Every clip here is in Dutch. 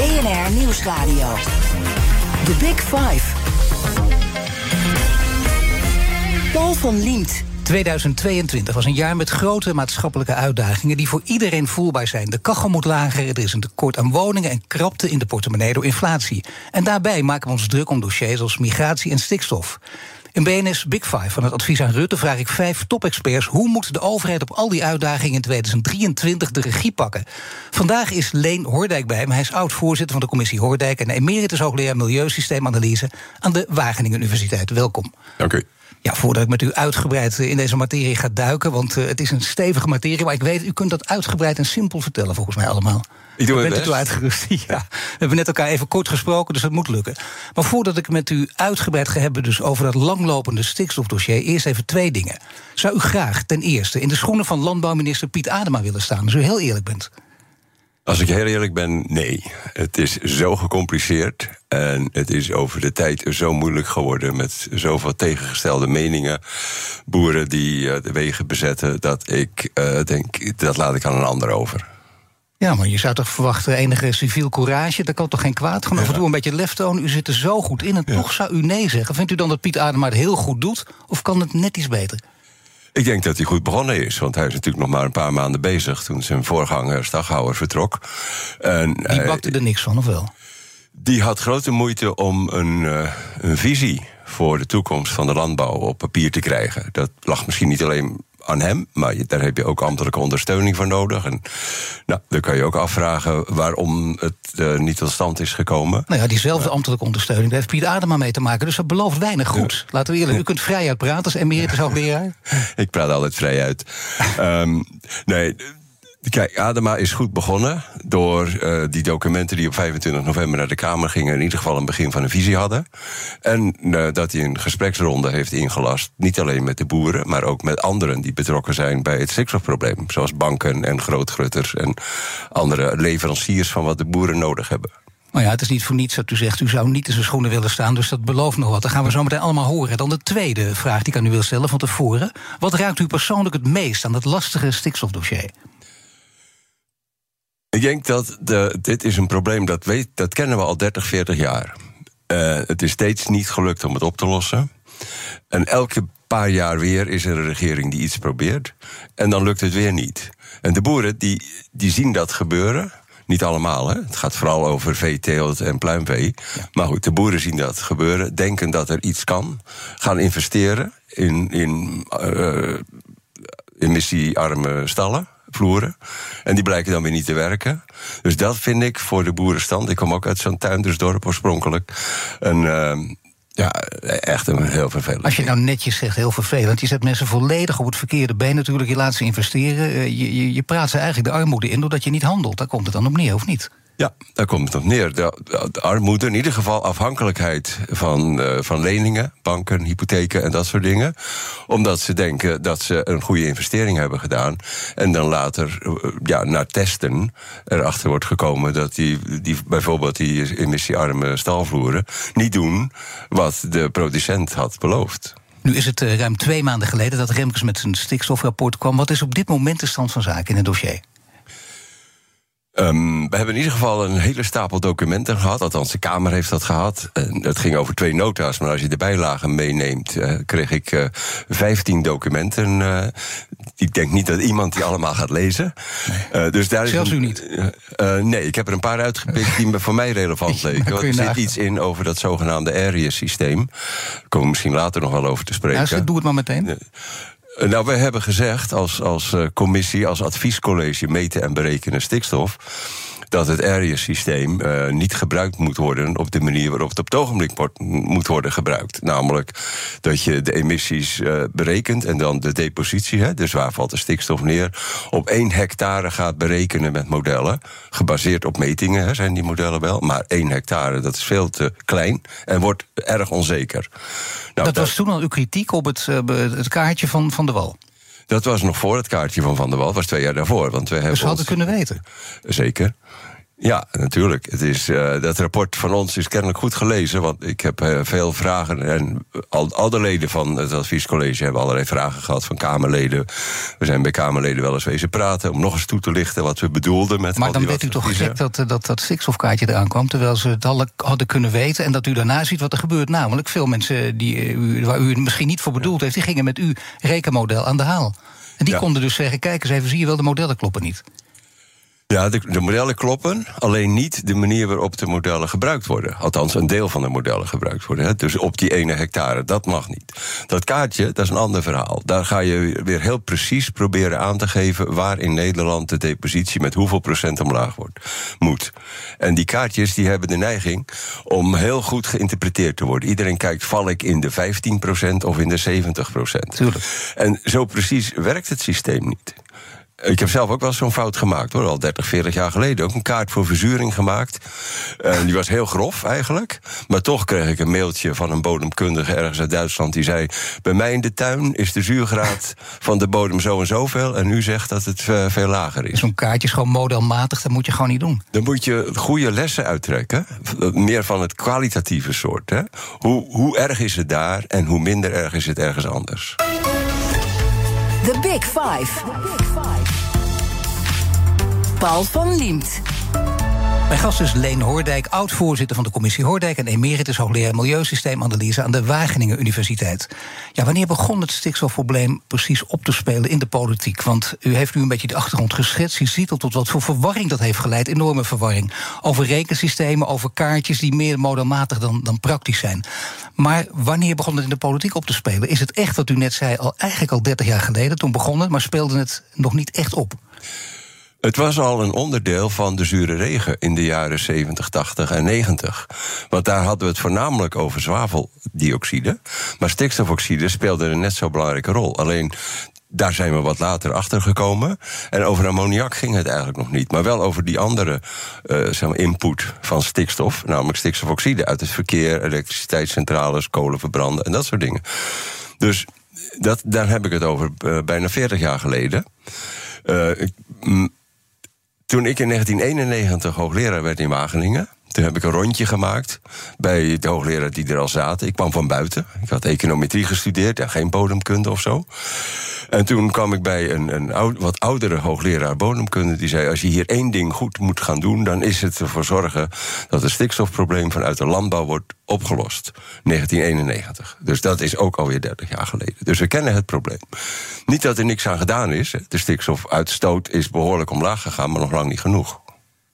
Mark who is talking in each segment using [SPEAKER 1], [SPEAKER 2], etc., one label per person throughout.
[SPEAKER 1] BNR Nieuwsradio. The Big Five. Paul van Liemt.
[SPEAKER 2] 2022 was een jaar met grote maatschappelijke uitdagingen die voor iedereen voelbaar zijn. De kachel moet lager, er is een tekort aan woningen en krapte in de portemonnee door inflatie. En daarbij maken we ons druk om dossiers als migratie en stikstof. In BNS Big Five van het advies aan Rutte vraag ik vijf top-experts... hoe moet de overheid op al die uitdagingen in 2023 de regie pakken? Vandaag is Leen Hoordijk bij hem. Hij is oud-voorzitter van de commissie Hoordijk... en emeritus hoogleraar Milieusysteemanalyse aan de Wageningen Universiteit. Welkom.
[SPEAKER 3] Dank u.
[SPEAKER 2] Ja, voordat ik met u uitgebreid in deze materie ga duiken... want uh, het is een stevige materie, maar ik weet, u kunt dat uitgebreid en simpel vertellen... volgens mij allemaal.
[SPEAKER 3] Ik doe
[SPEAKER 2] bent
[SPEAKER 3] best.
[SPEAKER 2] u uitgerust? Ja. We hebben net elkaar even kort gesproken, dus dat moet lukken. Maar voordat ik met u uitgebreid ga hebben dus over dat langlopende stikstofdossier... eerst even twee dingen. Zou u graag ten eerste in de schoenen van landbouwminister Piet Adema willen staan... als u heel eerlijk bent?
[SPEAKER 3] Als ik heel eerlijk ben, nee. Het is zo gecompliceerd en het is over de tijd zo moeilijk geworden met zoveel tegengestelde meningen. Boeren die uh, de wegen bezetten, dat ik uh, denk, dat laat ik aan een ander over.
[SPEAKER 2] Ja, maar je zou toch verwachten enige civiel courage? Dat kan toch geen kwaad? Gewoon af en toe een beetje lef tonen. U zit er zo goed in en ja. toch zou u nee zeggen. Vindt u dan dat Piet Adema het heel goed doet? Of kan het net iets beter?
[SPEAKER 3] Ik denk dat hij goed begonnen is, want hij is natuurlijk nog maar een paar maanden bezig toen zijn voorganger Staghouwer vertrok.
[SPEAKER 2] En die bakte er niks van, of wel?
[SPEAKER 3] Die had grote moeite om een, uh, een visie voor de toekomst van de landbouw op papier te krijgen. Dat lag misschien niet alleen aan hem, maar daar heb je ook ambtelijke ondersteuning voor nodig. En nou, dan kan je ook afvragen waarom het uh, niet tot stand is gekomen.
[SPEAKER 2] Nou ja, diezelfde ambtelijke ondersteuning, daar heeft Piet Adema mee te maken. Dus dat belooft weinig goed. Ja. Laten we eerlijk, u kunt vrij uit praten als emeritus hoogleraar.
[SPEAKER 3] Ik praat altijd vrij uit. um, nee. Kijk, Adema is goed begonnen door uh, die documenten die op 25 november naar de Kamer gingen, in ieder geval een begin van een visie hadden. En uh, dat hij een gespreksronde heeft ingelast, niet alleen met de boeren, maar ook met anderen die betrokken zijn bij het stikstofprobleem, zoals banken en grootgrutters en andere leveranciers van wat de boeren nodig hebben.
[SPEAKER 2] Nou ja, het is niet voor niets dat u zegt, u zou niet in zijn schoenen willen staan, dus dat belooft nog wat. Dat gaan we zo meteen allemaal horen. Dan de tweede vraag die ik aan u wil stellen van tevoren. Wat raakt u persoonlijk het meest aan dat lastige stikstofdossier?
[SPEAKER 3] Ik denk dat de, dit is een probleem dat, weet, dat kennen we al 30, 40 jaar. Uh, het is steeds niet gelukt om het op te lossen. En elke paar jaar weer is er een regering die iets probeert. En dan lukt het weer niet. En de boeren die, die zien dat gebeuren. Niet allemaal, hè. Het gaat vooral over veeteelt en pluimvee. Ja. Maar goed, de boeren zien dat gebeuren, denken dat er iets kan, gaan investeren in, in uh, emissiearme stallen vloeren. En die blijken dan weer niet te werken. Dus dat vind ik voor de boerenstand. Ik kom ook uit zo'n tuindersdorp oorspronkelijk. Een. Uh, ja, echt een heel vervelend.
[SPEAKER 2] Als je nou netjes zegt heel vervelend, je zet mensen volledig op het verkeerde been natuurlijk. Je laat ze investeren. Je, je, je praat ze eigenlijk de armoede in doordat je niet handelt. Daar komt het dan op neer, of niet?
[SPEAKER 3] Ja, daar komt het op neer. De, de, armoede, in ieder geval afhankelijkheid van, uh, van leningen, banken, hypotheken en dat soort dingen. Omdat ze denken dat ze een goede investering hebben gedaan. En dan later, uh, ja, na testen, erachter wordt gekomen dat die, die bijvoorbeeld die emissiearme stalvloeren niet doen wat de producent had beloofd.
[SPEAKER 2] Nu is het uh, ruim twee maanden geleden dat Remkes met zijn stikstofrapport kwam. Wat is op dit moment de stand van zaken in het dossier?
[SPEAKER 3] Um, we hebben in ieder geval een hele stapel documenten gehad. Althans, de Kamer heeft dat gehad. En het ging over twee nota's, maar als je de bijlagen meeneemt, uh, kreeg ik uh, 15 documenten. Uh, ik denk niet dat iemand die allemaal gaat lezen.
[SPEAKER 2] Nee. Uh, dus daar Zelfs
[SPEAKER 3] is
[SPEAKER 2] een, u niet?
[SPEAKER 3] nee, ik heb er een paar uitgepikt die me voor mij relevant leken. Want er zit iets in over dat zogenaamde area-systeem. Daar komen we misschien later nog wel over te spreken.
[SPEAKER 2] Nou, doe het maar meteen.
[SPEAKER 3] Nou, wij hebben gezegd als, als commissie, als adviescollege meten en berekenen stikstof dat het area-systeem uh, niet gebruikt moet worden op de manier waarop het op het ogenblik wordt, moet worden gebruikt. Namelijk dat je de emissies uh, berekent en dan de depositie, hè, dus waar valt de stikstof neer, op één hectare gaat berekenen met modellen. Gebaseerd op metingen hè, zijn die modellen wel, maar één hectare dat is veel te klein en wordt erg onzeker.
[SPEAKER 2] Nou, dat was toen al uw kritiek op het, uh, het kaartje van Van de Wal.
[SPEAKER 3] Dat was nog voor het kaartje van Van der Wal, dat was twee jaar daarvoor. Want we hebben
[SPEAKER 2] dus we hadden kunnen weten.
[SPEAKER 3] Zeker. Ja, natuurlijk. Het is, uh, dat rapport van ons is kennelijk goed gelezen. Want ik heb uh, veel vragen. En al, al de leden van het adviescollege hebben allerlei vragen gehad van Kamerleden. We zijn bij Kamerleden wel eens wezen praten. om nog eens toe te lichten wat we bedoelden met.
[SPEAKER 2] Maar dan weet u toch gek dat, eh, dat dat stikstofkaartje eraan kwam. terwijl ze het al hadden kunnen weten. en dat u daarna ziet wat er gebeurt. Namelijk, veel mensen die, u, waar u het misschien niet voor bedoeld heeft. die gingen met uw rekenmodel aan de haal. En die konden dus zeggen: kijk eens even, zie je wel, de modellen kloppen niet.
[SPEAKER 3] Ja, de, de, modellen kloppen, alleen niet de manier waarop de modellen gebruikt worden. Althans, een deel van de modellen gebruikt worden. Hè. Dus op die ene hectare, dat mag niet. Dat kaartje, dat is een ander verhaal. Daar ga je weer heel precies proberen aan te geven waar in Nederland de depositie met hoeveel procent omlaag wordt, moet. En die kaartjes die hebben de neiging om heel goed geïnterpreteerd te worden. Iedereen kijkt, val ik in de 15% of in de 70%?
[SPEAKER 2] Tuurlijk.
[SPEAKER 3] En zo precies werkt het systeem niet. Ik heb zelf ook wel zo'n fout gemaakt hoor. Al 30, 40 jaar geleden ook een kaart voor verzuring gemaakt. En die was heel grof eigenlijk. Maar toch kreeg ik een mailtje van een bodemkundige ergens uit Duitsland. Die zei: Bij mij in de tuin is de zuurgraad van de bodem zo en zoveel. En u zegt dat het uh, veel lager is.
[SPEAKER 2] Zo'n kaartje is gewoon modelmatig, dat moet je gewoon niet doen.
[SPEAKER 3] Dan moet je goede lessen uittrekken. Meer van het kwalitatieve soort. Hè? Hoe, hoe erg is het daar en hoe minder erg is het ergens anders?
[SPEAKER 1] The Big Five. Paul van Liemt.
[SPEAKER 2] Mijn gast is Leen Hoordijk, oud-voorzitter van de commissie Hoordijk... en emeritus hoogleraar Milieusysteemanalyse aan de Wageningen Universiteit. Ja, wanneer begon het stikstofprobleem precies op te spelen in de politiek? Want u heeft nu een beetje de achtergrond geschetst. Je ziet al tot wat voor verwarring dat heeft geleid, enorme verwarring. Over rekensystemen, over kaartjes die meer modelmatig dan, dan praktisch zijn. Maar wanneer begon het in de politiek op te spelen? Is het echt, wat u net zei, al eigenlijk al 30 jaar geleden? Toen begon het, maar speelde het nog niet echt op?
[SPEAKER 3] Het was al een onderdeel van de zure regen in de jaren 70, 80 en 90. Want daar hadden we het voornamelijk over zwaveldioxide. Maar stikstofoxide speelde een net zo belangrijke rol. Alleen daar zijn we wat later achter gekomen. En over ammoniak ging het eigenlijk nog niet. Maar wel over die andere uh, zeg maar input van stikstof. Namelijk stikstofoxide uit het verkeer, elektriciteitscentrales, kolen verbranden en dat soort dingen. Dus dat, daar heb ik het over uh, bijna 40 jaar geleden. Uh, toen ik in 1991 hoogleraar werd in Wageningen. Toen heb ik een rondje gemaakt bij de hoogleraren die er al zaten. Ik kwam van buiten. Ik had econometrie gestudeerd, geen bodemkunde of zo. En toen kwam ik bij een, een wat oudere hoogleraar bodemkunde. Die zei: Als je hier één ding goed moet gaan doen, dan is het ervoor zorgen dat het stikstofprobleem vanuit de landbouw wordt opgelost. 1991. Dus dat is ook alweer 30 jaar geleden. Dus we kennen het probleem. Niet dat er niks aan gedaan is. De stikstofuitstoot is behoorlijk omlaag gegaan, maar nog lang niet genoeg.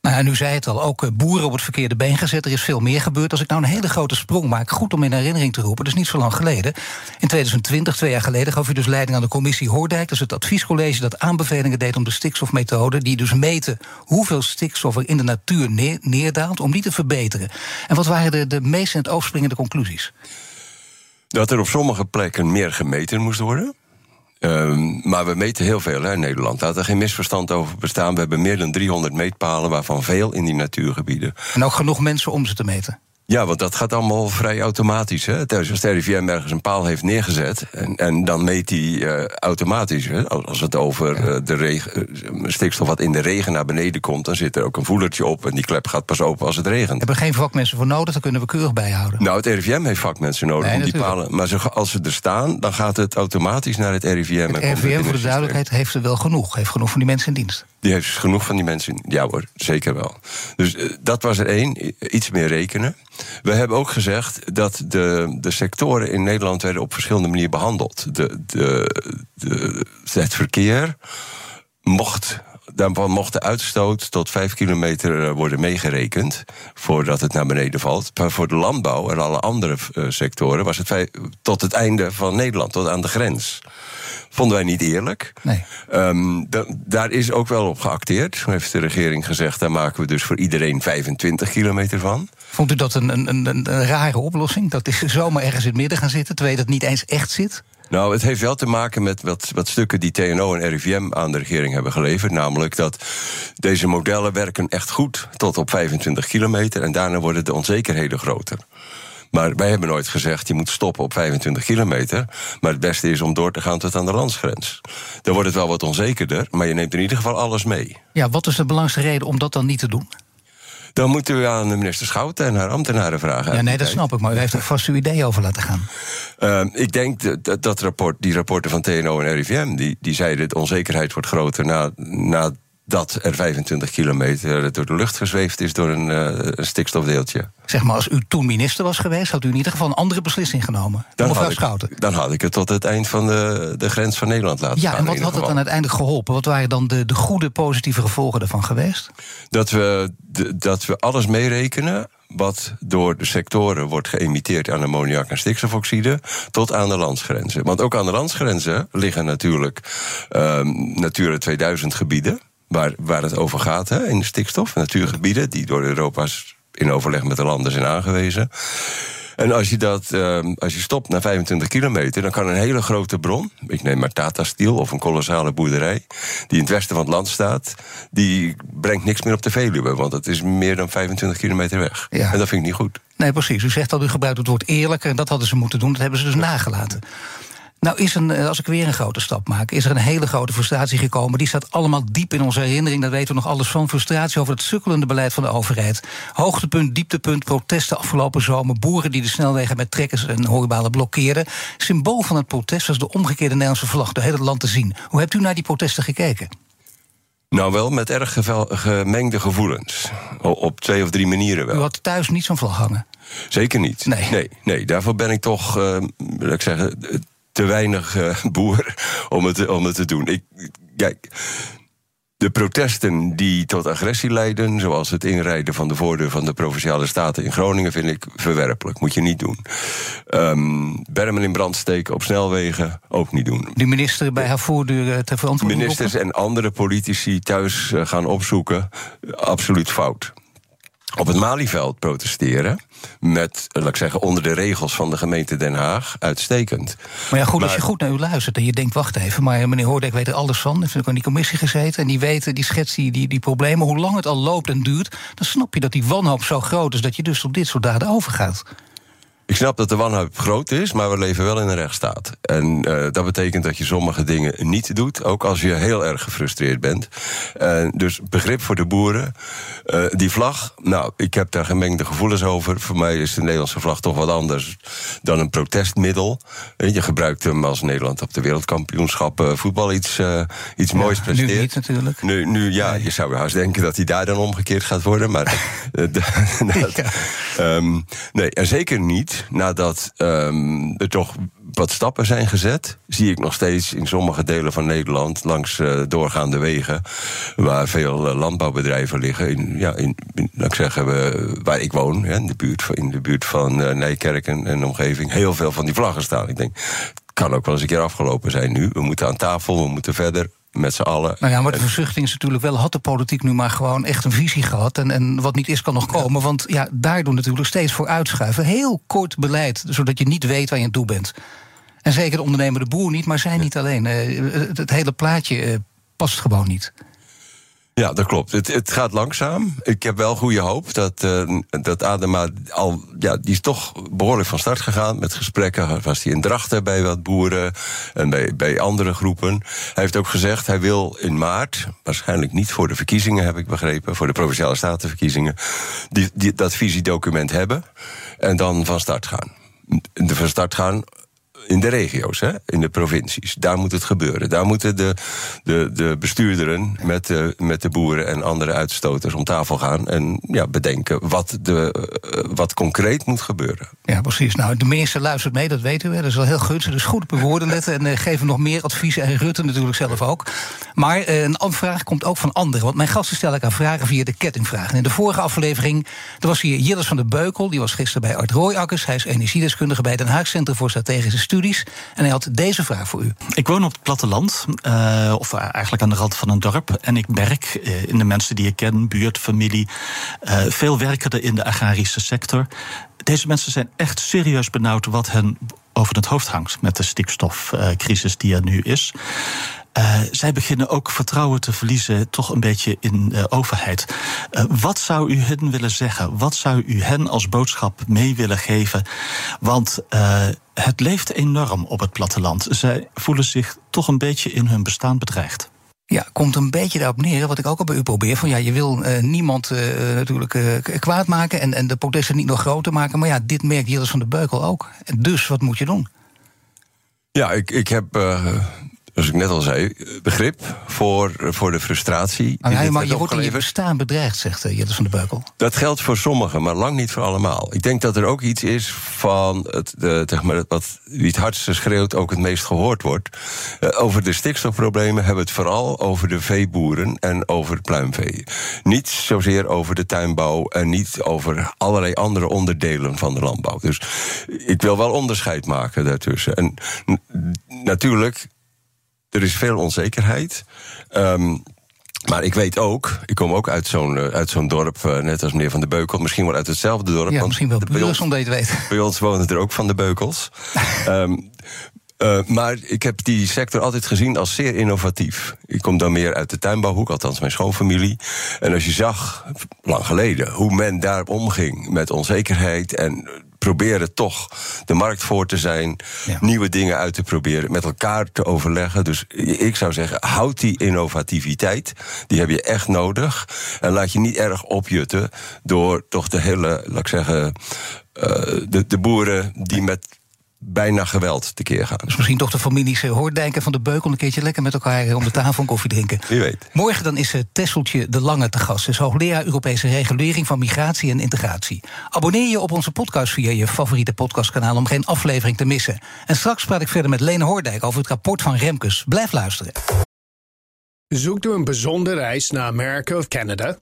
[SPEAKER 2] Nou, en u zei het al, ook eh, boeren op het verkeerde been gezet. Er is veel meer gebeurd. Als ik nou een hele grote sprong maak, goed om in herinnering te roepen, dat is niet zo lang geleden. In 2020, twee jaar geleden, gaf u dus leiding aan de commissie Hoordijk. Dat is het adviescollege dat aanbevelingen deed om de stikstofmethode, die dus meten hoeveel stikstof er in de natuur neerdaalt, om die te verbeteren. En wat waren de, de meest in het oog springende conclusies?
[SPEAKER 3] Dat er op sommige plekken meer gemeten moest worden. Um, maar we meten heel veel in Nederland. Laat er geen misverstand over bestaan. We hebben meer dan 300 meetpalen, waarvan veel in die natuurgebieden.
[SPEAKER 2] En ook genoeg mensen om ze te meten?
[SPEAKER 3] Ja, want dat gaat allemaal vrij automatisch. Hè? Als de RIVM ergens een paal heeft neergezet... en, en dan meet hij uh, automatisch. Hè? Als het over uh, de regen, uh, stikstof wat in de regen naar beneden komt... dan zit er ook een voelertje op en die klep gaat pas open als het regent.
[SPEAKER 2] Hebben er geen vakmensen voor nodig, dat kunnen we keurig bijhouden.
[SPEAKER 3] Nou, het RIVM heeft vakmensen nodig nee, om die palen... maar als ze er staan, dan gaat het automatisch naar het RIVM.
[SPEAKER 2] Het RIVM, voor de duidelijkheid, heeft er wel genoeg. Heeft genoeg van die mensen in dienst.
[SPEAKER 3] Die heeft dus genoeg van die mensen. Ja hoor, zeker wel. Dus dat was er één, iets meer rekenen. We hebben ook gezegd dat de, de sectoren in Nederland werden op verschillende manieren behandeld. De, de, het verkeer mocht daarvan mocht de uitstoot tot 5 kilometer eh, worden meegerekend voordat het naar beneden valt. Maar voor de landbouw en alle andere uh, sectoren was het tot het einde van Nederland, tot aan de grens Vonden wij niet eerlijk.
[SPEAKER 2] Nee.
[SPEAKER 3] Ehm, da- daar is ook wel op geacteerd. Toen heeft de regering gezegd, daar maken we dus voor iedereen 25 kilometer van.
[SPEAKER 2] Vond u dat een, een, een, een rare oplossing? Dat is zomaar ergens in het midden gaan zitten, terwijl dat niet eens echt zit?
[SPEAKER 3] Nou, het heeft wel te maken met wat, wat stukken die TNO en RIVM aan de regering hebben geleverd. Namelijk dat deze modellen werken echt goed tot op 25 kilometer. En daarna worden de onzekerheden groter. Maar wij hebben nooit gezegd, je moet stoppen op 25 kilometer. Maar het beste is om door te gaan tot aan de landsgrens. Dan wordt het wel wat onzekerder, maar je neemt in ieder geval alles mee.
[SPEAKER 2] Ja, wat is de belangrijkste reden om dat dan niet te doen?
[SPEAKER 3] Dan moeten we aan de minister Schouten en haar ambtenaren vragen.
[SPEAKER 2] Ja, nee, dat snap ik, maar u heeft er vast uw idee over laten gaan.
[SPEAKER 3] Uh, ik denk dat, dat, dat rapport, die rapporten van TNO en RIVM... die, die zeiden de onzekerheid wordt groter na, nadat er 25 kilometer door de lucht gezweefd is... door een, uh, een stikstofdeeltje.
[SPEAKER 2] Zeg maar, als u toen minister was geweest... had u in ieder geval een andere beslissing genomen.
[SPEAKER 3] Dan had, ik, dan had ik het tot het eind van de, de grens van Nederland laten
[SPEAKER 2] Ja,
[SPEAKER 3] gaan.
[SPEAKER 2] en wat had het dan uiteindelijk geholpen? Wat waren dan de, de goede, positieve gevolgen ervan geweest?
[SPEAKER 3] Dat we, de- dat we alles meerekenen wat door de sectoren wordt geëmiteerd aan ammoniak en stikstofoxide, tot aan de landsgrenzen. Want ook aan de landsgrenzen liggen natuurlijk ehm Natura 2000 gebieden, waar, waar het over gaat hè, in de stikstof. Natuurgebieden die door Europa's in overleg met de landen zijn aangewezen. En als je, dat, ehm, als je stopt naar 25 kilometer, dan kan een hele grote bron, ik neem maar Tata Steel of een kolossale boerderij, die in het westen van het land staat, die brengt niks meer op de Veluwe, want het is meer dan 25 kilometer weg.
[SPEAKER 2] Ja.
[SPEAKER 3] En dat vind ik niet goed.
[SPEAKER 2] Nee, precies. U zegt dat u gebruikt het woord eerlijker... en dat hadden ze moeten doen, dat hebben ze dus nagelaten. Nou, is een, eh, als ik weer een grote stap maak, is er een hele grote frustratie gekomen. Die staat allemaal diep in onze herinnering. Daar weten we nog alles van. Frustratie over het sukkelende beleid van de overheid. Hoogtepunt, dieptepunt, protesten afgelopen zomer. Boeren die de snelwegen met trekkers en hooibalen blokkeerden. Symbool van het protest was de omgekeerde Nederlandse vlag door heel het land te zien. Hoe hebt u naar die protesten gekeken?
[SPEAKER 3] Nou wel met erg gevel- gemengde gevoelens. Op twee of drie manieren
[SPEAKER 2] U
[SPEAKER 3] wel.
[SPEAKER 2] had thuis niet zo'n vlag hangen.
[SPEAKER 3] Zeker niet.
[SPEAKER 2] Nee.
[SPEAKER 3] nee, nee, daarvoor ben ik toch, eh, wil ik zeggen, te weinig eh, boer om het, om het te doen. Ik, kijk, de protesten die tot agressie leiden, zoals het inrijden van de voordeur van de provinciale staten in Groningen, vind ik verwerpelijk. Moet je niet doen. Ehm bermen in brand steken op snelwegen, ook niet doen.
[SPEAKER 2] Die minister bij haar voordeur eh, ter verantwoording
[SPEAKER 3] Ministers en andere politici thuis eh, gaan opzoeken, absoluut fout. Op het Malieveld protesteren, met, laat ik zeggen, onder de regels van de gemeente Den Haag, uitstekend.
[SPEAKER 2] Maar ja, goed, als je goed naar u luistert en je denkt, wacht even, maar meneer Hoordek weet er alles van, heeft ook aan die commissie gezeten en die weet, die schetst die, die, die problemen, hoe lang het al loopt en duurt, dan snap je dat die wanhoop zo groot is dat je dus op dit soort daden overgaat.
[SPEAKER 3] Ik snap dat de wanhoop groot is, maar we leven wel in een rechtsstaat. En eh, dat betekent dat je sommige dingen niet doet, ook als je heel erg gefrustreerd bent. Eh, dus begrip voor de boeren. Eh, die vlag, nou, ik heb daar gemengde gevoelens over. Voor mij is de Nederlandse vlag toch wat anders dan een protestmiddel. Je gebruikt hem als Nederland op de wereldkampioenschappen voetbal iets, iets moois
[SPEAKER 2] nu
[SPEAKER 3] presteert.
[SPEAKER 2] niet natuurlijk.
[SPEAKER 3] Nu, nu ja, je zou haast denken dat hij daar dan omgekeerd gaat worden. Maar eh, de- dat-
[SPEAKER 2] Ja.
[SPEAKER 3] Ehm, nee, en zeker niet nadat ehm, er toch wat stappen zijn gezet. Zie ik nog steeds in sommige delen van Nederland langs eh, doorgaande wegen. waar veel eh, landbouwbedrijven liggen. In, ja, in, laat ik zeggen, eh, waar ik woon, hè, in, de buurt, van- in de buurt van eh, Nijkerk en, en omgeving. heel veel van die vlaggen staan. Ik denk, kan ook wel eens een keer afgelopen zijn nu. We moeten aan tafel, we moeten verder met z'n allen.
[SPEAKER 2] Nou ja, maar de verzuchting is natuurlijk wel, had de politiek nu maar gewoon echt een visie gehad en, en wat niet is kan nog komen, want ja, daardoor natuurlijk steeds voor uitschuiven. Heel kort beleid, zodat je niet weet waar je aan toe bent. En zeker de ondernemer, de boer niet, maar zij niet alleen. Eh, het, het hele plaatje eh, past gewoon niet.
[SPEAKER 3] Ja, dat klopt. Het, het gaat langzaam. Ik heb wel goede hoop dat, eh, dat Adema al. Ja, die is toch behoorlijk van start gegaan met gesprekken. Was hij in Drachten bij wat boeren en bij, bij andere groepen. Hij heeft ook gezegd, hij wil in maart, waarschijnlijk niet voor de verkiezingen, heb ik begrepen, voor de provinciale statenverkiezingen, die, die, dat visiedocument hebben en dan van start gaan. De van start gaan in de regio's, hè, in de provincies. Daar moet het gebeuren. Daar moeten de, de, de bestuurderen met de, met de boeren en andere uitstoters om tafel gaan en ja, bedenken wat, de, eh, wat concreet moet gebeuren.
[SPEAKER 2] Ja, precies. Nou, de minister luistert mee, dat weten we. Dat is wel heel gunstig. Dus goed op uw letten en geef hem nog meer adviezen. En Rutte natuurlijk zelf ook. Maar uh, een vraag komt ook van anderen. Want mijn gasten stel ik aan vragen via de kettingvragen. In de vorige aflevering er was hier Jillis van der Beukel. Die was gisteren bij Art Rooijakkers. Hij is energiedeskundige bij Den Haag Centrum voor Strategische Studie. En hij had deze vraag voor u.
[SPEAKER 4] Ik woon op het platteland, uh, of eigenlijk aan de rand van een dorp. En ik merk uh, in de mensen die ik ken, buurt, familie. Uh, veel werken er in de agrarische sector. Deze mensen zijn echt serieus benauwd wat hen over het hoofd hangt met de stikstofcrisis die er nu is. Uh, zij beginnen ook vertrouwen te verliezen, toch een beetje in de overheid. Uh, wat zou u hen willen zeggen? Wat zou u hen als boodschap mee willen geven? Want uh, het leeft enorm op het platteland. Zij voelen zich toch een beetje in hun bestaan bedreigd.
[SPEAKER 2] Ja, komt een beetje daarop neer, wat ik ook al bij u probeer. Van ja, je wil uh, niemand uh, natuurlijk uh, kwaad maken en, en de protesten niet nog groter maken. Maar ja, dit merkt Jillis van de Beukel ook. Dus wat moet je doen?
[SPEAKER 3] Ja, ik, ik heb zoals ik net al zei, begrip voor, voor de frustratie.
[SPEAKER 2] Ah, ja, maar je wordt in je bestaan bedreigd, zegt uh, Jette van de Beukel.
[SPEAKER 3] Dat geldt voor sommigen, maar lang niet voor allemaal. Ik denk dat er ook iets is van het, de, zeg maar, wat wie het hardste schreeuwt ook het meest gehoord wordt. Uh, over de stikstofproblemen hebben we het vooral over de veeboeren en over het pluimvee. Niet zozeer over de tuinbouw en niet over allerlei andere onderdelen van de landbouw. Dus ik wil wel onderscheid maken daartussen. En natuurlijk er is veel onzekerheid. Um, maar ik weet ook, ik kom ook uit zo'n uit zo'n dorp, uh, net als meneer Van de Beukel, misschien wel uit hetzelfde dorp.
[SPEAKER 2] Ja, misschien wel buren zonder je weet.
[SPEAKER 3] Bij ons wonen er ook Van de Beukels. um, uh, maar ik heb die sector altijd gezien als zeer innovatief. Ik kom dan meer uit de tuinbouwhoek, althans mijn schoonfamilie. En als je zag, lang geleden, hoe men daar omging met onzekerheid en proberen toch de markt voor te zijn, ja. nieuwe dingen uit te proberen, met elkaar te overleggen. Dus ik zou zeggen, houd die innovativiteit, die heb je echt nodig. En laat je niet erg opjutten door toch de hele, laat ik zeggen, uh, de, de boeren die met bijna geweld tekeer gaan.
[SPEAKER 2] Dus misschien toch de families Hoordijken van de Beukel... een keertje lekker met elkaar om de tafel een koffie drinken.
[SPEAKER 3] Wie weet.
[SPEAKER 2] Morgen dan is Tesseltje de Lange te gast. Ze is hoogleraar Europese regulering van migratie en integratie. Abonneer je op onze podcast via je favoriete podcastkanaal... om geen aflevering te missen. En straks praat ik verder met Lene Hoordijk over het rapport van Remkes. Blijf luisteren.
[SPEAKER 5] Zoekt u een bijzondere reis naar Amerika of Canada?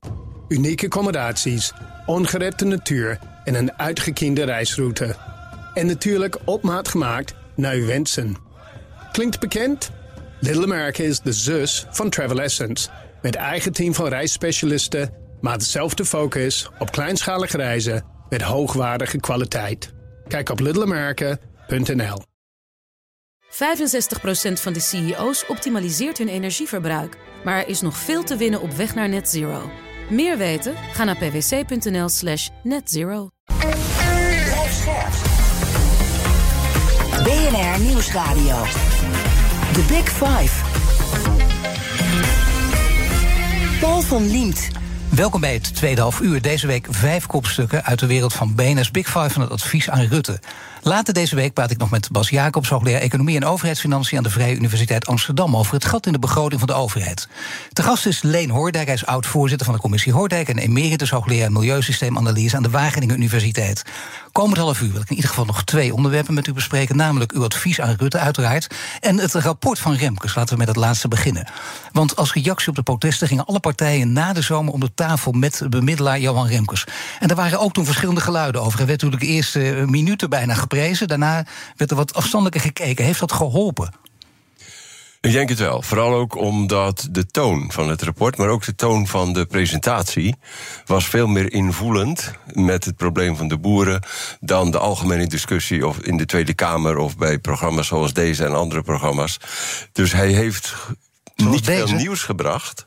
[SPEAKER 5] Unieke accommodaties, ongerepte natuur en een uitgekiende reisroute... En natuurlijk op maat gemaakt naar uw wensen. Klinkt bekend? Little America is de zus van Travel Essence. Met eigen team van reisspecialisten, maar dezelfde focus op kleinschalige reizen met hoogwaardige kwaliteit. Kijk op littleamerica.nl 65%
[SPEAKER 6] van de CEO's optimaliseert hun energieverbruik. Maar er is nog veel te winnen op weg naar net zero. Meer weten? Ga naar pwc.nl slash netzero.
[SPEAKER 1] BNR Nieuwsradio. The Big Five. Paul van Liemt.
[SPEAKER 2] Welkom bij het tweede half uur. Deze week vijf kopstukken uit de wereld van BNS Big Five van het advies aan Rutte. Later deze week praat ik nog met Bas Jacobs, hoogleraar Economie en Overheidsfinanciën aan de Vrije Universiteit Amsterdam over het gat in de begroting van de overheid. De gast is Leen Hoordijk, hij is oud-voorzitter van de commissie Hoordijk en emeritus hoogleraar Milieusysteemanalyse aan de Wageningen Universiteit. Komend half uur wil ik in ieder geval nog twee onderwerpen met u bespreken, namelijk uw advies aan Rutte uiteraard en het rapport van Remkes. Laten we met het laatste beginnen. Want als reactie op de protesten gingen alle partijen na de zomer om de tafel met bemiddelaar Johan Remkes. En er waren ook toen verschillende geluiden over. Er werd natuurlijk de eerste minuten bijna Daarna werd er wat afstandelijker gekeken. Heeft dat geholpen?
[SPEAKER 3] Ik denk het wel. Vooral ook omdat de toon van het rapport, maar ook de toon van de presentatie, was veel meer invoelend met het probleem van de boeren dan de algemene discussie of in de Tweede Kamer of bij programma's zoals deze en andere programma's. Dus hij heeft niet veel nieuws gebracht.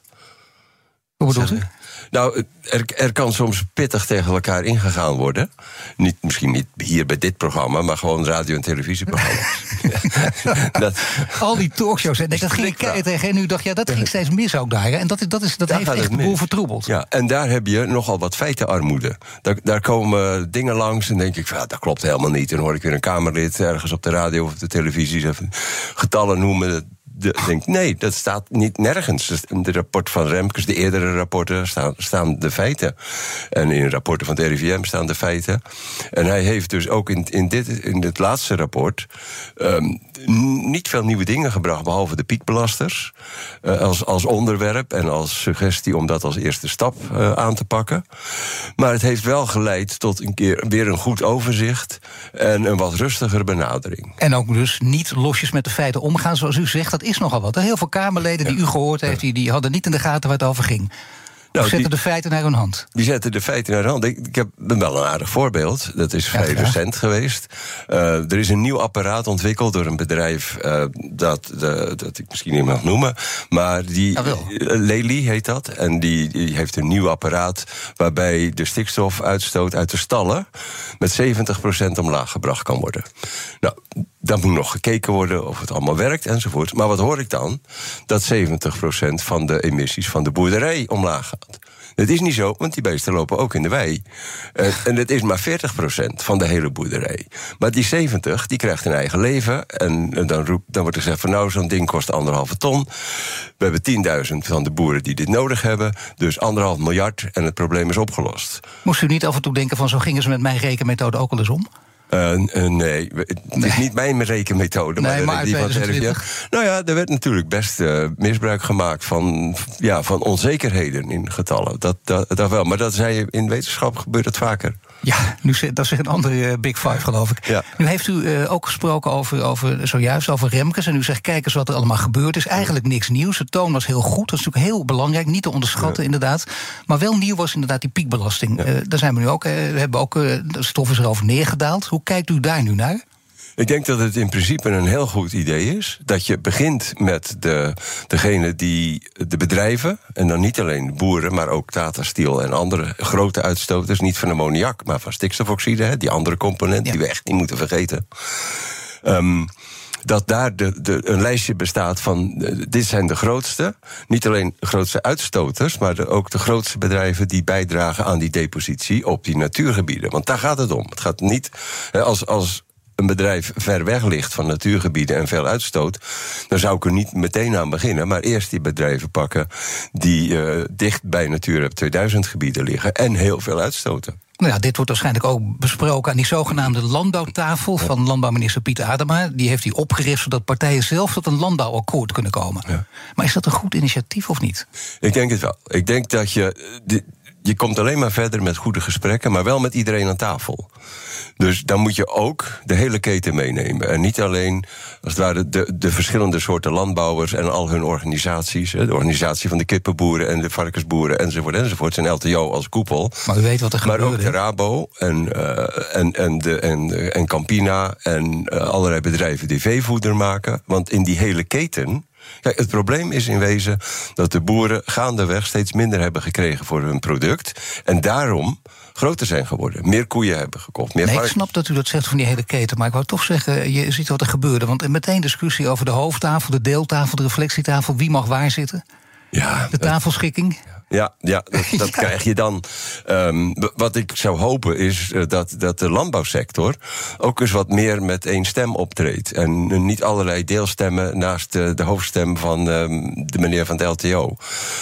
[SPEAKER 2] Hoe bedoelt u?
[SPEAKER 3] Nou, er, er kan soms pittig tegen elkaar ingegaan worden. Niet, misschien niet hier bij dit programma, maar gewoon radio- en televisieprogramma's.
[SPEAKER 2] dat, Al die talkshows, en dat ging ik tegen en nu dacht, ja, dat ging steeds mis ook daar. En dat, dat, is, dat heeft echt de boel vertroebeld.
[SPEAKER 3] Ja, en daar heb je nogal wat feitenarmoede. Daar, daar komen dingen langs en denk ik, ja, dat klopt helemaal niet. En dan hoor ik weer een Kamerlid ergens op de radio of op de televisie getallen noemen de, denk nee, dat staat niet nergens. Dus in de rapport van Remkes, de eerdere rapporten, staan, staan de feiten. En in rapporten van het RIVM staan de feiten. En hij heeft dus ook in, in, dit, in dit laatste rapport um, niet veel nieuwe dingen gebracht, behalve de piekbelasters. Uh, als, als onderwerp en als suggestie om dat als eerste stap uh, aan te pakken. Maar het heeft wel geleid tot een keer weer een goed overzicht en een wat rustigere benadering.
[SPEAKER 2] En ook dus niet losjes met de feiten omgaan, zoals u zegt. Dat is nogal wat. Heel veel Kamerleden die u gehoord heeft, die, die hadden niet in de gaten waar het over ging. Nou, zetten de feiten naar hun hand?
[SPEAKER 3] Die zetten de feiten naar hun hand. Ik, ik heb wel een aardig voorbeeld. Dat is vrij recent geweest. Uh, er is een nieuw apparaat ontwikkeld door een bedrijf uh, dat, de, dat ik misschien niet mag noemen. Maar die. Uh, Lely heet dat. En die, die, heeft een nieuw apparaat waarbij de stikstofuitstoot uit de stallen met 70% omlaag gebracht kan worden. Nou, dan moet nog gekeken worden of het allemaal werkt enzovoort. Maar wat hoor ik dan? Dat 70% van de emissies van de boerderij omlaag gaat. Het is niet zo, want die beesten lopen ook in de wei. Uh, en het is maar 40% van de hele boerderij. Maar die 70, die krijgt een eigen leven. En, en dan, dan wordt er gezegd van nou, zo'n ding kost anderhalve ton. We hebben 10.000 van de boeren die dit nodig hebben. Dus anderhalf miljard en het probleem is opgelost.
[SPEAKER 2] Moest u niet af en toe denken van zo gingen ze met mijn rekenmethode ook al eens om?
[SPEAKER 3] Uh, uh, nee, het nee. is niet mijn rekenmethode, maar,
[SPEAKER 2] nee, maar die van RIVM.
[SPEAKER 3] Nou ja, er werd natuurlijk best uh, misbruik gemaakt van, ja, van onzekerheden in getallen. Dat, dat, dat wel. Maar dat zei je, in wetenschap gebeurt het vaker.
[SPEAKER 2] Ja, nu, dat is een andere uh, Big Five, geloof ik.
[SPEAKER 3] Ja.
[SPEAKER 2] Nu heeft u uh, ook gesproken over, over, zojuist over Remkes. En u zegt, kijk eens wat er allemaal gebeurd is. Eigenlijk niks nieuws. De toon was heel goed. Dat is natuurlijk heel belangrijk. Niet te onderschatten, ja. inderdaad. Maar wel nieuw was inderdaad die piekbelasting. Ja. Uh, daar zijn we nu ook. we hebben ook de stof is erover neergedaald. Hoe kijkt u daar nu naar?
[SPEAKER 3] Ik denk dat het in principe een heel goed idee is. Dat je begint met de, degene die de bedrijven, en dan niet alleen boeren, maar ook Tata Steel en andere grote uitstoters, niet van ammoniak, maar van stikstofoxide, die andere component ja. die we echt niet moeten vergeten. Um, dat daar de, de, een lijstje bestaat van. Uh, dit zijn de grootste. Niet alleen de grootste uitstoters, maar de, ook de grootste bedrijven die bijdragen aan die depositie op die natuurgebieden. Want daar gaat het om. Het gaat niet. Als, als een bedrijf ver weg ligt van natuurgebieden en veel uitstoot, dan zou ik er niet meteen aan beginnen. Maar eerst die bedrijven pakken die uh, dicht bij Natura 2000 gebieden liggen en heel veel uitstoten.
[SPEAKER 2] Nou ja, dit wordt waarschijnlijk ook besproken aan die zogenaamde landbouwtafel van landbouwminister Pieter Adema. Die heeft hij opgericht zodat partijen zelf tot een landbouwakkoord kunnen komen. Ja. Maar is dat een goed initiatief of niet?
[SPEAKER 3] Ik denk het wel. Ik denk dat je. Je komt alleen maar verder met goede gesprekken, maar wel met iedereen aan tafel. Dus dan moet je ook de hele keten meenemen. En niet alleen, als het ware, de, de verschillende soorten landbouwers en al hun organisaties. De organisatie van de kippenboeren en de varkensboeren enzovoort enzovoort. En LTO als koepel.
[SPEAKER 2] Maar u weet wat er gebeurt.
[SPEAKER 3] Maar ook de Rabo en, uh, en, en, de, en, en Campina en uh, allerlei bedrijven die veevoeder maken. Want in die hele keten. Kijk, het probleem is in wezen dat de boeren gaandeweg steeds minder hebben gekregen voor hun product. En daarom groter zijn geworden. Meer koeien hebben gekocht. Meer
[SPEAKER 2] nee, ik snap dat u dat zegt van die hele keten. Maar ik wou toch zeggen, je ziet wat er gebeurde. Want meteen discussie over de hoofdtafel, de deeltafel, de reflectietafel. Wie mag waar zitten?
[SPEAKER 3] Ja,
[SPEAKER 2] de tafelschikking.
[SPEAKER 3] Ja, ja dat, dat ja. krijg je dan. Um, wat ik zou hopen is uh, dat, dat de landbouwsector ook eens wat meer met één stem optreedt. En uh, niet allerlei deelstemmen naast uh, de hoofdstem van um, de meneer van de LTO.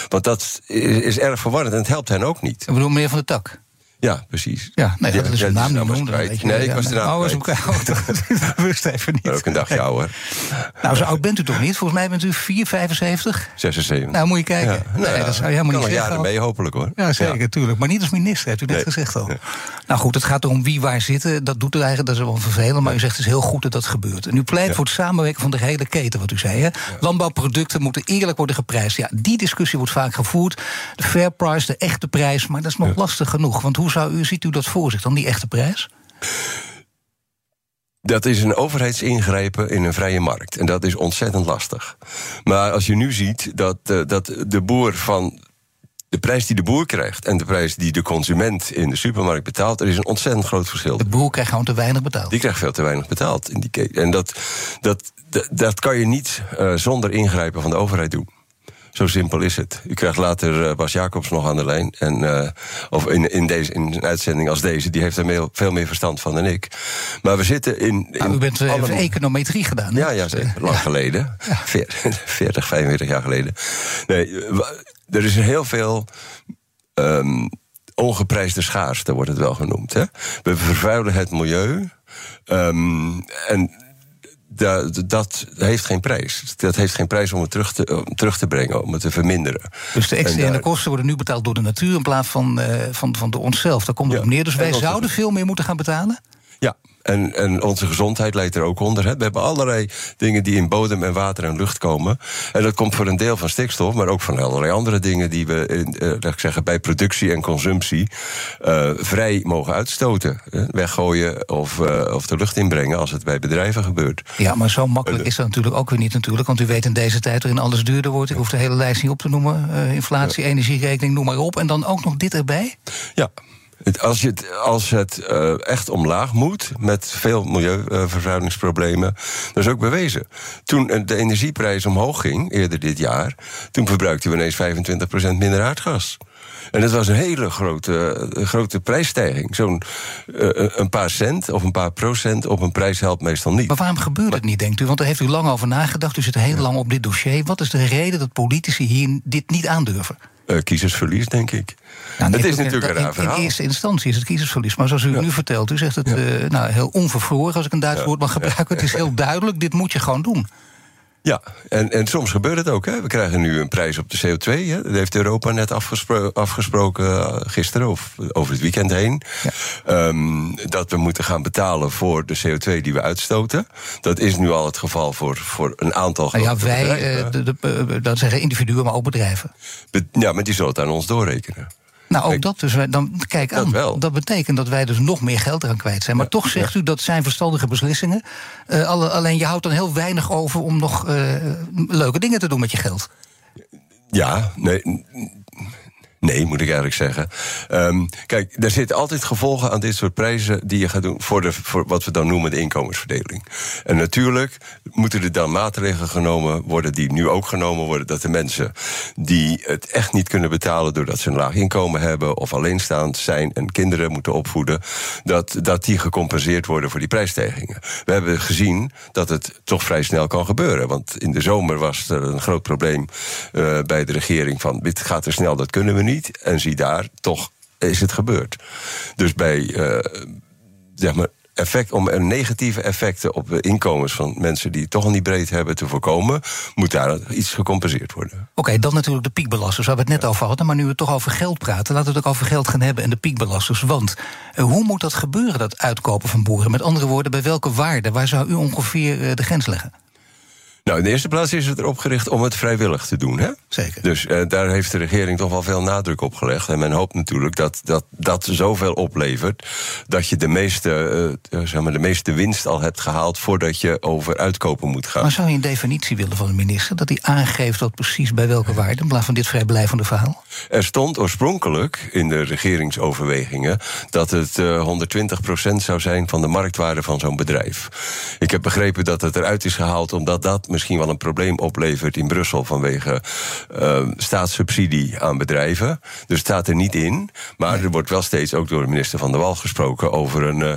[SPEAKER 3] Want dat is, is erg verwarrend en het helpt hen ook niet.
[SPEAKER 2] Ik bedoel, meneer van de Tak.
[SPEAKER 3] Ja, precies.
[SPEAKER 2] Ja, nee, dat is een naam niet noemen.
[SPEAKER 3] Nee, ik was de naam
[SPEAKER 2] Oh, dat wist even niet.
[SPEAKER 3] Ook een dagje ouder.
[SPEAKER 2] Nou, zo oud bent u toch niet? Volgens mij bent u 4, 75?
[SPEAKER 3] 76.
[SPEAKER 2] Nou, moet je kijken. Ja, nou, nee, dat zou je helemaal niet
[SPEAKER 3] zeggen. jaren mee, hopelijk hoor.
[SPEAKER 2] Ja, zeker, tuurlijk. Maar niet als minister, hebt u net nee. gezegd al. Nou goed, het gaat erom wie waar zitten. Dat doet het eigenlijk, dat is wel vervelend. Maar u zegt het is heel goed dat dat gebeurt. En u pleit voor het samenwerken van de hele keten, wat u zei. Hè? Landbouwproducten moeten eerlijk worden geprijsd. Ja, die discussie wordt vaak gevoerd. De fair price, de echte prijs. Maar dat is nog lastig genoeg. Want hoe zou u, ziet u dat voor zich dan, die echte prijs?
[SPEAKER 3] Dat is een overheidsingrijpen in een vrije markt. En dat is ontzettend lastig. Maar als je nu ziet dat, uh, dat de boer van. De prijs die de boer krijgt en de prijs die de consument in de supermarkt betaalt, er is een ontzettend groot verschil.
[SPEAKER 2] De boer krijgt gewoon te weinig betaald.
[SPEAKER 3] Die krijgt veel te weinig betaald in die. En dat, dat, dat, dat kan je niet uh, zonder ingrijpen van de overheid doen. Zo simpel is het. U krijgt later Bas Jacobs nog aan de lijn. En, of in, in, deze, in een uitzending als deze. Die heeft er veel meer verstand van dan ik. Maar we zitten in. in
[SPEAKER 2] nou, u bent allemaal... econometrie gedaan.
[SPEAKER 3] Ja, ja, zeker. Lang geleden. 40, 45 jaar geleden. Nee, er is heel veel. Um, ongeprijsde schaarste wordt het wel genoemd. Hè? We vervuilen het milieu. Um, en dat, dat, heeft geen prijs. Dat heeft geen prijs om het terug te, om terug te brengen, om het te verminderen.
[SPEAKER 2] Dus de externe kosten worden nu betaald door de natuur in plaats van, uh, van, van door onszelf. Daar komt het op neer. Dus wij zouden veel meer moeten gaan betalen?
[SPEAKER 3] Ja, en, en onze gezondheid leidt er ook onder. Hè. We hebben allerlei dingen die in bodem en water en lucht komen. En dat komt voor een deel van stikstof, maar ook van allerlei andere dingen die we in, uh, ik zeggen, bij productie en consumptie uh, vrij mogen uitstoten. Weggooien of, uh, of de lucht inbrengen als het bij bedrijven gebeurt.
[SPEAKER 2] Ja, maar zo makkelijk is dat natuurlijk ook weer niet natuurlijk. Want u weet in deze tijd waarin alles duurder wordt. Ik hoef de hele lijst niet op te noemen. inflatie, energierekening, noem maar op. En dan ook nog dit erbij?
[SPEAKER 3] Ja, als, je het, als het uh, echt omlaag moet, met veel milieuvervuilingsproblemen, dat is ook bewezen. Toen de energieprijs omhoog ging, eerder dit jaar, toen verbruikten we ineens 25% minder aardgas. En dat was een hele grote, grote prijsstijging. Zo'n uh, een paar cent of een paar procent op een prijs helpt meestal niet.
[SPEAKER 2] Maar waarom gebeurt het niet, denkt u? Want daar heeft u lang over nagedacht. U zit heel lang op dit dossier. Wat is de reden dat politici hier dit niet aandurven?
[SPEAKER 3] Uh, kiezersverlies, denk ik. Nou, het is natuurlijk een raar verhaal.
[SPEAKER 2] In eerste instantie is het kiezersverlies. Maar zoals u nu vertelt, u zegt het uh, nou, heel onvervroren... als ik een Duits woord mag gebruiken. Het is heel duidelijk, dit moet je gewoon doen.
[SPEAKER 3] Ja, en, en soms gebeurt het ook. Hè. We krijgen nu een prijs op de CO2. Hè. Dat heeft Europa net afgespro afgesproken uh, gisteren of over het weekend heen. Ja. Um, dat we moeten gaan betalen voor de CO2 die we uitstoten. Dat is nu al het geval voor, voor een aantal
[SPEAKER 2] nou ja, wij, uh, de, de, dat zeggen individuen, maar ook bedrijven.
[SPEAKER 3] Be ja, maar die zullen het aan ons doorrekenen.
[SPEAKER 2] Nou, ook dat dus. Dan, kijk aan. Dat, dat, betekent dat wij dus nog meer geld eraan kwijt zijn. Maar toch zegt u dat zijn verstandige beslissingen. Uh, alleen je houdt dan heel weinig over om nog uh, leuke dingen te doen met je geld.
[SPEAKER 3] Ja, nee. Nee, moet ik eigenlijk zeggen. Um, kijk, er zitten altijd gevolgen aan dit soort prijzen die je gaat doen voor, de, voor wat we dan noemen de inkomensverdeling. En natuurlijk moeten er dan maatregelen genomen worden die nu ook genomen worden. Dat de mensen die het echt niet kunnen betalen doordat ze een laag inkomen hebben of alleenstaand zijn en kinderen moeten opvoeden, dat, dat die gecompenseerd worden voor die prijsstijgingen. We hebben gezien dat het toch vrij snel kan gebeuren. Want in de zomer was er een groot probleem uh, bij de regering van dit gaat er snel, dat kunnen we niet. En zie daar, toch is het gebeurd. Dus bij, uh, zeg maar, effect, om er negatieve effecten op de inkomens van mensen die het toch al niet breed hebben te voorkomen, moet daar iets gecompenseerd worden.
[SPEAKER 2] Oké, okay, dan natuurlijk de piekbelasters, waar we het net over hadden. Maar nu we toch over geld praten, laten we het ook over geld gaan hebben en de piekbelasters. Want uh, hoe moet dat gebeuren, dat uitkopen van boeren? Met andere woorden, bij welke waarde? Waar zou u ongeveer uh, de grens leggen?
[SPEAKER 3] Nou, in de eerste plaats is het erop gericht om het vrijwillig te doen. Hè?
[SPEAKER 2] Zeker.
[SPEAKER 3] Dus uh, daar heeft de regering toch wel veel nadruk op gelegd. En men hoopt natuurlijk dat dat, dat zoveel oplevert... dat je de meeste, uh, zeg maar, de meeste winst al hebt gehaald... voordat je over uitkopen moet gaan.
[SPEAKER 2] Maar zou je een definitie willen van de minister? Dat hij aangeeft wat precies bij welke waarde... in plaats van dit vrijblijvende verhaal?
[SPEAKER 3] Er stond oorspronkelijk in de regeringsoverwegingen... dat het uh, 120% zou zijn van de marktwaarde van zo'n bedrijf. Ik heb begrepen dat het eruit is gehaald omdat dat misschien wel een probleem oplevert in Brussel vanwege uh, staatssubsidie aan bedrijven. Dus het staat er niet in. Maar er wordt wel steeds ook door de minister van der Wal gesproken over een. Uh,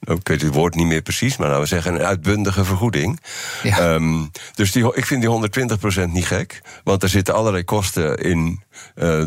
[SPEAKER 3] ik weet het woord niet meer precies, maar laten we zeggen een uitbundige vergoeding. Ja. Um, dus die, ik vind die 120% niet gek, want er zitten allerlei kosten in uh,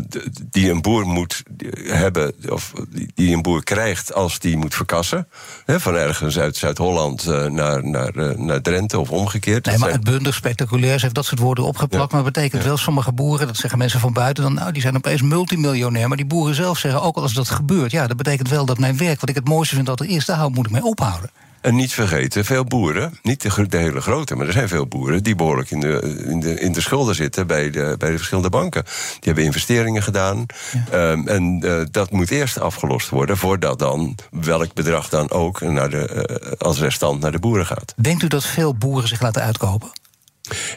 [SPEAKER 3] die een boer moet hebben, of die een boer krijgt als die moet verkassen. Van ergens uit Zuid-Holland uh, naar, naar, naar Drenthe of omgekeerd.
[SPEAKER 2] Nee, maar uitbundig, spectaculair, heeft dat soort woorden opgeplakt. Ja. Maar betekent ja. wel sommige boeren, dat zeggen mensen van buiten dan, nou die zijn opeens multimiljonair. Maar die boeren zelf zeggen ook als dat gebeurt, ja, dat betekent wel dat mijn werk, wat ik het mooiste vind dat er is, daar hou, moet ik mee ophouden.
[SPEAKER 3] En niet vergeten, veel boeren, niet de, de, hele grote, maar er zijn veel boeren die behoorlijk in de, in de, in de schulden zitten bij de, bij de verschillende banken. Die hebben investeringen gedaan. Ja. Um, en uh, dat moet eerst afgelost worden voordat dan welk bedrag dan ook naar de, uh, als restant naar de boeren gaat.
[SPEAKER 2] Denkt u dat veel boeren zich laten uitkopen?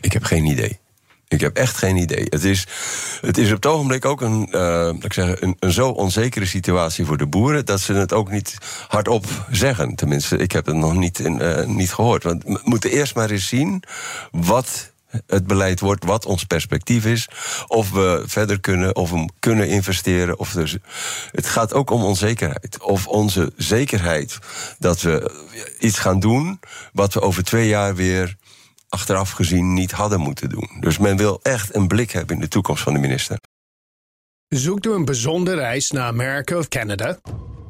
[SPEAKER 3] Ik heb geen idee. Ik heb echt geen idee. Het is, het is op het ogenblik ook een, uh, ik zeggen, een, een, zo onzekere situatie voor de boeren... dat ze het ook niet hardop zeggen. Tenminste, ik heb het nog niet, in, uh, niet gehoord. Want we moeten eerst maar eens zien wat het beleid wordt, wat ons perspectief is. Of we verder kunnen, of we kunnen investeren. Of dus, het gaat ook om onzekerheid. Of onze zekerheid dat we iets gaan doen wat we over twee jaar weer achteraf gezien niet hadden moeten doen. Dus men wil echt een blik hebben in de toekomst van de minister.
[SPEAKER 5] Zoekt u een bijzondere reis naar Amerika of Canada?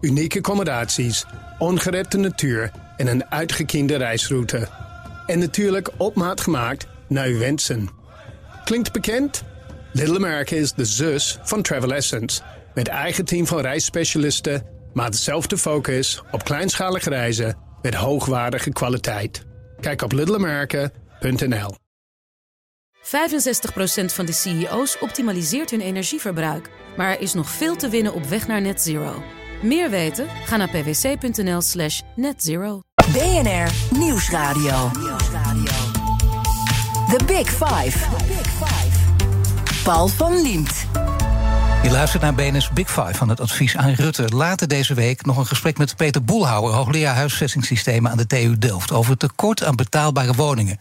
[SPEAKER 5] Unieke accommodaties, ongerepte natuur en een uitgekiende reisroute. En natuurlijk op maat gemaakt naar uw wensen. Klinkt bekend? Little America is de zus van Travel Essence. Met eigen team van reisspecialisten, maar dezelfde focus op kleinschalige reizen met hoogwaardige kwaliteit. Kijk op littleamerica.nl.
[SPEAKER 6] 65% van de CEO's optimaliseert hun energieverbruik. Maar er is nog veel te winnen op weg naar net zero. Meer weten? Ga naar pwc.nl slash netzero.
[SPEAKER 1] BNR Nieuwsradio. The Big Five. Paul van Liemt.
[SPEAKER 2] Je luistert naar BNS Big Five van het advies aan Rutte. Later deze week nog een gesprek met Peter Boelhouwer... hoogleraar huisvestingssystemen aan de TU Delft... over het tekort aan betaalbare woningen.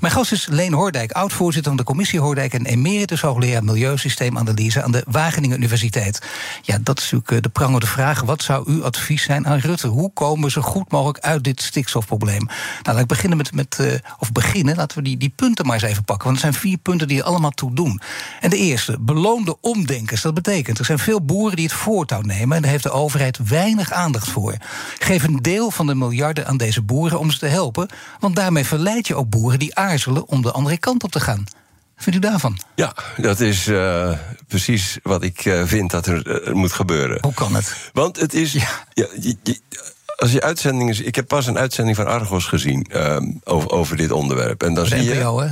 [SPEAKER 2] Mijn gast is Leen Hoordijk, oud-voorzitter van de commissie Hoordijk... en emeritus hoogleraar Milieusysteemanalyse aan de Wageningen Universiteit. Ja, dat is natuurlijk eh, de prangende vraag. Wat zou uw advies zijn aan Rutte? Hoe komen we zo goed mogelijk uit dit stikstofprobleem? Nou, laat ik beginnen met... met uh, of beginnen, laten we die, die punten maar eens even pakken. Want er zijn vier punten die er allemaal toe doen. En de eerste, beloonde omdenkers... Dat betekent. Er zijn veel boeren die het voortouw nemen en daar heeft de overheid weinig aandacht voor. Geef een deel van de miljarden aan deze boeren om ze te helpen, want daarmee verleid je ook boeren die aarzelen om de andere kant op te gaan. Wat vindt u daarvan?
[SPEAKER 3] Ja, dat is uh, precies wat ik uh, vind dat er uh, moet gebeuren.
[SPEAKER 2] Hoe kan het?
[SPEAKER 3] Want het is. Ja. ja je, je, als je uitzendingen. Ik heb pas een uitzending van Argos gezien over, over, dit onderwerp. En dan zie je.
[SPEAKER 2] Hè?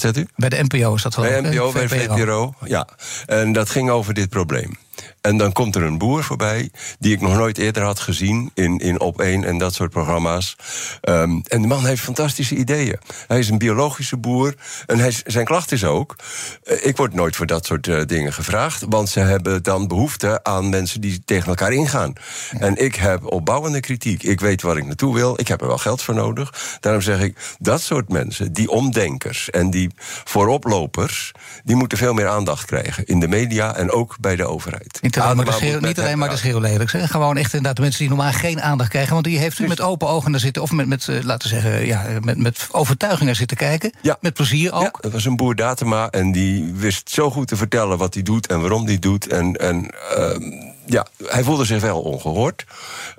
[SPEAKER 3] Zegt u?
[SPEAKER 2] Bij de NPO is dat wel.
[SPEAKER 3] Bij NPO, bij VPRO, ja. En dat ging over dit probleem. En dan komt er een boer voorbij, die ik nog nooit eerder had gezien in, in Op 1 en dat soort programma's. Um, en de man heeft fantastische ideeën. Hij is een biologische boer en hij, zijn klacht is ook: uh, ik word nooit voor dat soort uh, dingen gevraagd, want ze hebben dan behoefte aan mensen die tegen elkaar ingaan. En ik heb opbouwende kritiek. Ik weet waar ik naartoe wil, ik heb er wel geld voor nodig. Daarom zeg ik: dat soort mensen, die omdenkers en die vooroplopers, die moeten veel meer aandacht krijgen in de media en ook bij de overheid.
[SPEAKER 2] Niet alleen maar de, schreeuw, niet alleen maar de schreeuwlelijks. Gewoon echt inderdaad de mensen die normaal geen aandacht krijgen. Want die heeft u met open ogen naar zitten. Of met, met uh, laten we zeggen, ja, met, met overtuiging naar zitten kijken.
[SPEAKER 3] Ja.
[SPEAKER 2] Met plezier ook.
[SPEAKER 3] Ja, dat was een boer Datema. En die wist zo goed te vertellen wat hij doet en waarom hij doet. En, en uh, ja, hij voelde zich wel ongehoord.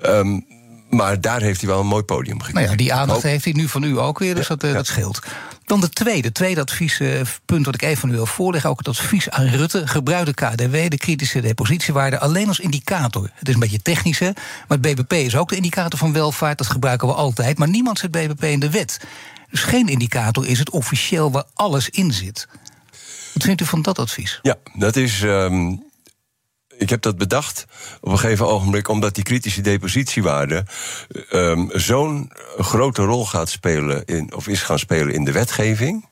[SPEAKER 3] Um, maar daar heeft hij wel een mooi podium gekregen.
[SPEAKER 2] Nou ja, die aandacht heeft hij nu van u ook weer, dus ja, dat, ja. dat scheelt. Dan de tweede, tweede adviespunt wat ik even van u wil voorleggen. Ook het advies aan Rutte. Gebruik de KDW, de kritische depositiewaarde, alleen als indicator. Het is een beetje technisch, hè? Maar het BBP is ook de indicator van welvaart. Dat gebruiken we altijd. Maar niemand zet BBP in de wet. Dus geen indicator is het officieel waar alles in zit. Wat vindt u van dat advies?
[SPEAKER 3] Ja, dat is. Um ik heb dat bedacht op een gegeven ogenblik, omdat die kritische depositiewaarde um, zo'n grote rol gaat spelen in, of is gaan spelen in de wetgeving.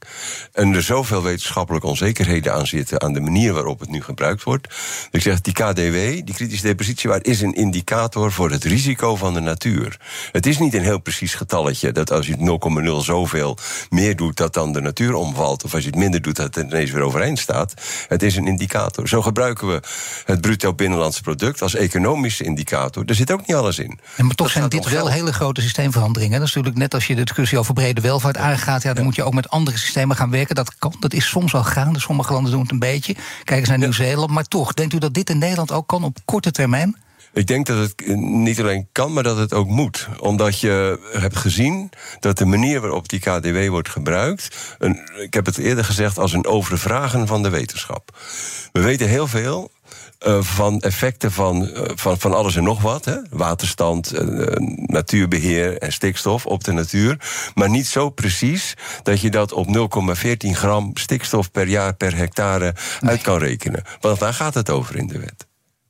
[SPEAKER 3] En er zoveel wetenschappelijke onzekerheden aan zitten aan de manier waarop het nu gebruikt wordt. Dus ik zeg, die KDW, die kritische depositiewaarde, is een indicator voor het risico van de natuur. Het is niet een heel precies getalletje dat als je 0,0 zoveel meer doet, dat dan de natuur omvalt. Of als je het minder doet, dat het ineens weer overeind staat. Het is een indicator. Zo gebruiken we het bruto binnenlandse product als economische indicator. Er zit ook niet alles in.
[SPEAKER 2] En maar toch zijn dit wel hele grote systeemveranderingen. Dat is natuurlijk net als je de discussie over brede welvaart aangaat. Ja, dan ja. moet je ook met andere systemen gaan werken. Dat kan, dat is soms al gaande. Sommige landen doen het een beetje. Kijk eens naar. Nieuw-Zeeland. Maar toch, denkt u dat dit in Nederland ook kan op korte termijn?
[SPEAKER 3] Ik denk dat het niet alleen kan, maar dat het ook moet. Omdat je hebt gezien dat de manier waarop die KDW wordt gebruikt. Een, ik heb het eerder gezegd als een overvragen van de wetenschap. We weten heel veel, uh, van effecten van, uh, van, van alles en nog wat. Hè? Waterstand, uh, natuurbeheer en stikstof op de natuur. Maar niet zo precies dat je dat op 0,14 gram stikstof per jaar per hectare nee. uit kan rekenen. Want daar gaat het over in de wet.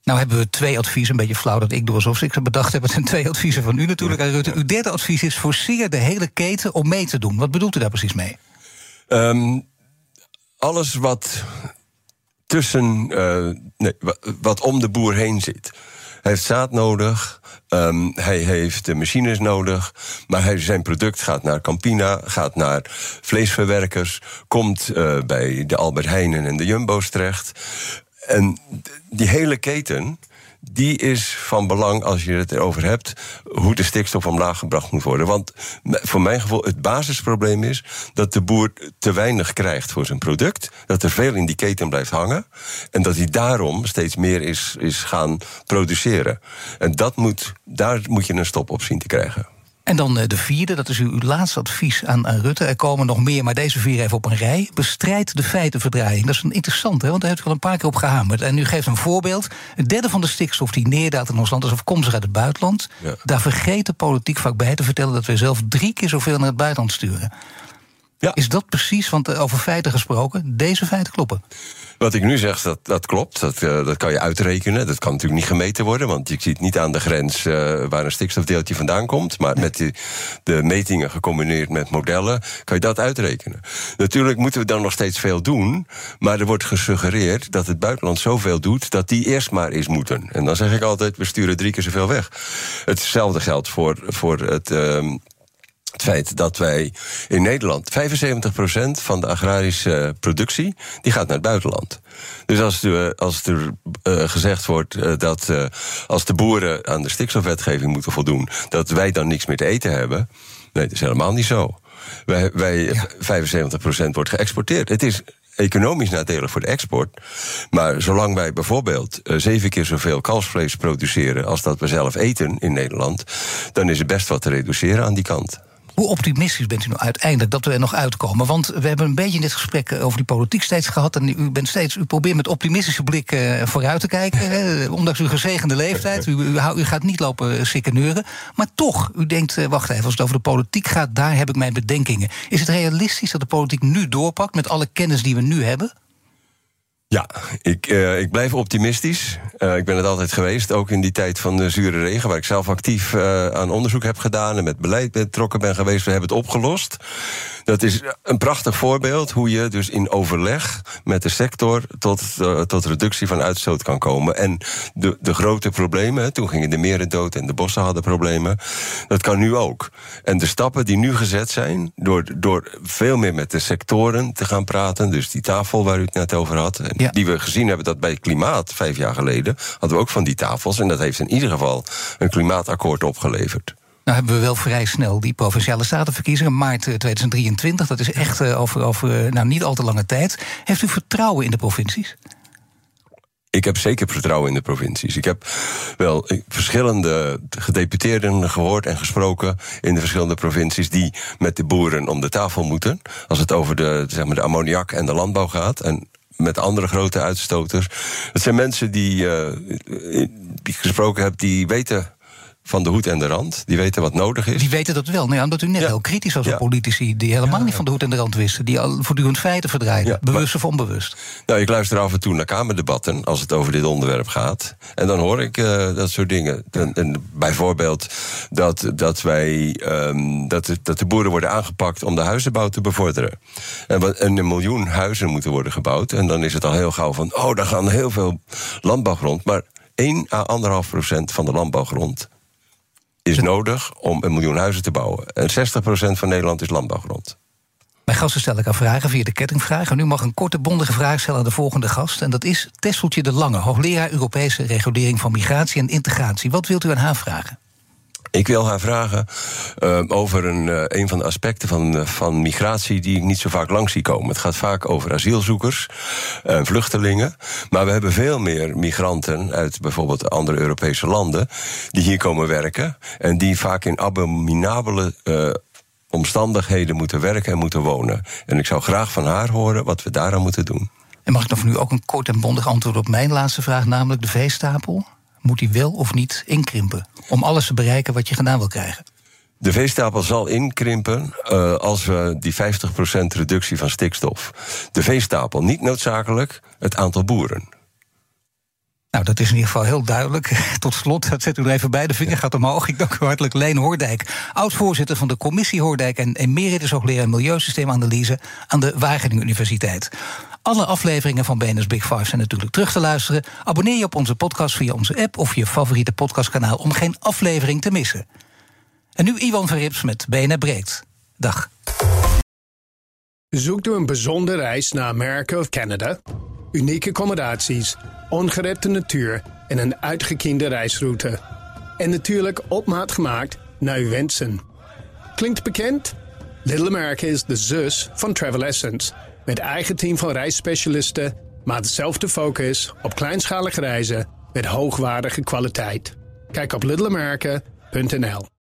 [SPEAKER 2] Nou hebben we twee adviezen, een beetje flauw dat ik doe alsof ik ze bedacht heb. Het zijn twee adviezen van u natuurlijk, aan Rutte. Uw derde advies is forceer de hele keten om mee te doen. Wat bedoelt u daar precies mee?
[SPEAKER 3] Um, alles wat tussen, uh, nee, wat om de boer heen zit. Hij heeft zaad nodig, Ehm, hij heeft de machines nodig, maar hij, zijn product gaat naar Campina, gaat naar vleesverwerkers, komt uh, bij de Albert Heijnen en de Jumbo's terecht. En die hele keten, die is van belang als je het erover hebt hoe de stikstof omlaag gebracht moet worden. Want voor mijn gevoel, het basisprobleem is dat de boer te weinig krijgt voor zijn product. Dat er veel in die keten blijft hangen. En dat hij daarom steeds meer is, is gaan produceren. En dat moet, daar moet je een stop op zien te krijgen.
[SPEAKER 2] En dan eh, de vierde, dat is uw laatste advies aan, Rutte. Er komen nog meer, maar deze vier even op een rij. Bestrijd de feitenverdraaiing. Dat is een interessante, want daar heeft u al een paar keer op gehamerd. En u geeft een voorbeeld. Een derde van de stikstof die neerdaalt in ons land is afkomstig uit het buitenland. Daar vergeet de politiek vaak bij te vertellen dat we zelf drie keer zoveel naar het buitenland sturen. Ja. Is dat precies, want eh, over feiten gesproken, deze feiten kloppen?
[SPEAKER 3] Wat ik nu zeg, dat, dat klopt. Dat, uh, dat kan je uitrekenen. Dat kan natuurlijk niet gemeten worden, want je ziet niet aan de grens uh, waar een stikstofdeeltje vandaan komt. Maar met die, de metingen gecombineerd met modellen kan je dat uitrekenen. Natuurlijk moeten we dan nog steeds veel doen, maar er wordt gesuggereerd dat het buitenland zoveel doet dat die eerst maar eens moeten. En dan zeg ik altijd: we sturen drie keer zoveel weg. Hetzelfde geldt voor, voor het. Uh, het feit dat wij in Nederland 75% van de agrarische productie die gaat naar het buitenland. Dus als, er, als er uh, gezegd wordt uh, dat uh, als de boeren aan de stikstofwetgeving moeten voldoen, dat wij dan niks meer te eten hebben. Nee, dat is helemaal niet zo. Wij, wij ja. 75% wordt geëxporteerd. Het is economisch nadelig voor de export. Maar zolang wij bijvoorbeeld zeven keer zoveel kalfsvlees produceren als dat we zelf eten in Nederland, dan is er best wat te reduceren aan die kant.
[SPEAKER 2] Hoe optimistisch bent u nou uiteindelijk dat we er nog uitkomen? Want we hebben een beetje in dit gesprek eh, over die politiek steeds gehad. En u, bent steeds, u probeert met optimistische blik uh, vooruit te kijken. Hè, ondanks uw gezegende leeftijd. U, u, u, gaat niet lopen sikkeneuren. Maar toch, u denkt, uh, wacht even, als het over de politiek gaat, daar heb ik mijn bedenkingen. Is het realistisch dat de politiek nu doorpakt met alle kennis die we nu hebben?
[SPEAKER 3] Ja, ik, uh, ik blijf optimistisch. Uh, ik ben het altijd geweest, ook in die tijd van de zure regen, waar ik zelf actief uh, aan onderzoek heb gedaan en met beleid betrokken ben geweest. We hebben het opgelost. Dat is een prachtig voorbeeld hoe je dus in overleg met de sector tot, tot reductie van uitstoot kan komen. En de, de grote problemen, toen gingen de meren dood en de bossen hadden problemen, dat kan nu ook. En de stappen die nu gezet zijn, door, door veel meer met de sectoren te gaan praten, dus die tafel waar u het net over had, ja. die we gezien hebben dat bij klimaat vijf jaar geleden hadden we ook van die tafels. En dat heeft in ieder geval een klimaatakkoord opgeleverd.
[SPEAKER 2] Nou hebben we wel vrij snel die provinciale statenverkiezingen, maart 2023. Dat is echt over, over nou, niet al te lange tijd. Heeft u vertrouwen in de provincies?
[SPEAKER 3] Ik heb zeker vertrouwen in de provincies. Ik heb wel verschillende gedeputeerden gehoord en gesproken in de verschillende provincies die met de boeren om de tafel moeten. Als het over de, zeg maar, de ammoniak en de landbouw gaat. En met andere grote uitstoters. Het zijn mensen die, uh, die ik gesproken heb, die weten van de hoed en de rand. Die weten wat nodig is.
[SPEAKER 2] Die weten dat wel. Nou, omdat u net heel kritisch was op politici die helemaal niet van de hoed en de rand wisten. Die al voortdurend feiten verdraaien. bewust of onbewust.
[SPEAKER 3] Nou, ik luister af en toe naar Kamerdebatten als het over dit onderwerp gaat. En dan hoor ik uh, dat soort dingen. En, en, bijvoorbeeld dat, dat wij um, dat, de, dat de boeren worden aangepakt om de huizenbouw te bevorderen. En, en een miljoen huizen moeten worden gebouwd. En dan is het al heel gauw van, oh, daar gaan heel veel landbouwgrond. Maar 1 à 1,5 procent van de landbouwgrond is nodig om een miljoen huizen te bouwen. En 60% van Nederland is landbouwgrond.
[SPEAKER 2] Mijn gasten stel ik aan vragen via de kettingvraag. En nu mag een korte, bondige vraag stellen aan de volgende gast. En dat is Tesseltje de Lange, hoogleraar Europese regulering van migratie en integratie. Wat wilt u aan haar vragen?
[SPEAKER 3] Ik wil haar vragen uh, over een, uh, een van de aspecten van, uh, van migratie die ik niet zo vaak langs zie komen. Het gaat vaak over asielzoekers en vluchtelingen. Maar we hebben veel meer migranten uit bijvoorbeeld andere Europese landen die hier komen werken. En die vaak in abominabele omstandigheden moeten werken en moeten wonen. En ik zou graag van haar horen wat we daaraan moeten doen.
[SPEAKER 2] En mag ik dan van u ook een kort en bondig antwoord op mijn laatste vraag, namelijk de veestapel? Moet hij wel of niet inkrimpen? Om alles te bereiken wat je gedaan wil krijgen.
[SPEAKER 3] De veestapel zal inkrimpen uh, als we die 50% reductie van stikstof. De veestapel, niet noodzakelijk het aantal boeren.
[SPEAKER 2] Nou, dat is in ieder geval heel duidelijk. Tot slot, dat zet u er even bij. De vinger gaat omhoog. Ik dank u hartelijk Leen Hoordijk, oud-voorzitter van de commissie Hoordijk en emeritus hoogleraar Milieusysteemanalyse aan de Wageningen Universiteit. Alle afleveringen van BNS Big Five zijn natuurlijk terug te luisteren. Abonneer je op onze podcast via onze app of je favoriete podcastkanaal om geen aflevering te missen. En nu Iwan van Rips met BNR Breekt. Dag.
[SPEAKER 5] Zoekt u een bijzondere reis naar Amerika of Canada? Unieke accommodaties, ongerepte natuur en een uitgekiende reisroute. En natuurlijk op maat gemaakt naar uw wensen. Klinkt bekend? Little America is de zus van Travel Essence. Met eigen team van reisspecialisten, maar dezelfde focus op kleinschalige reizen met hoogwaardige kwaliteit. Kijk op littleamerica.nl.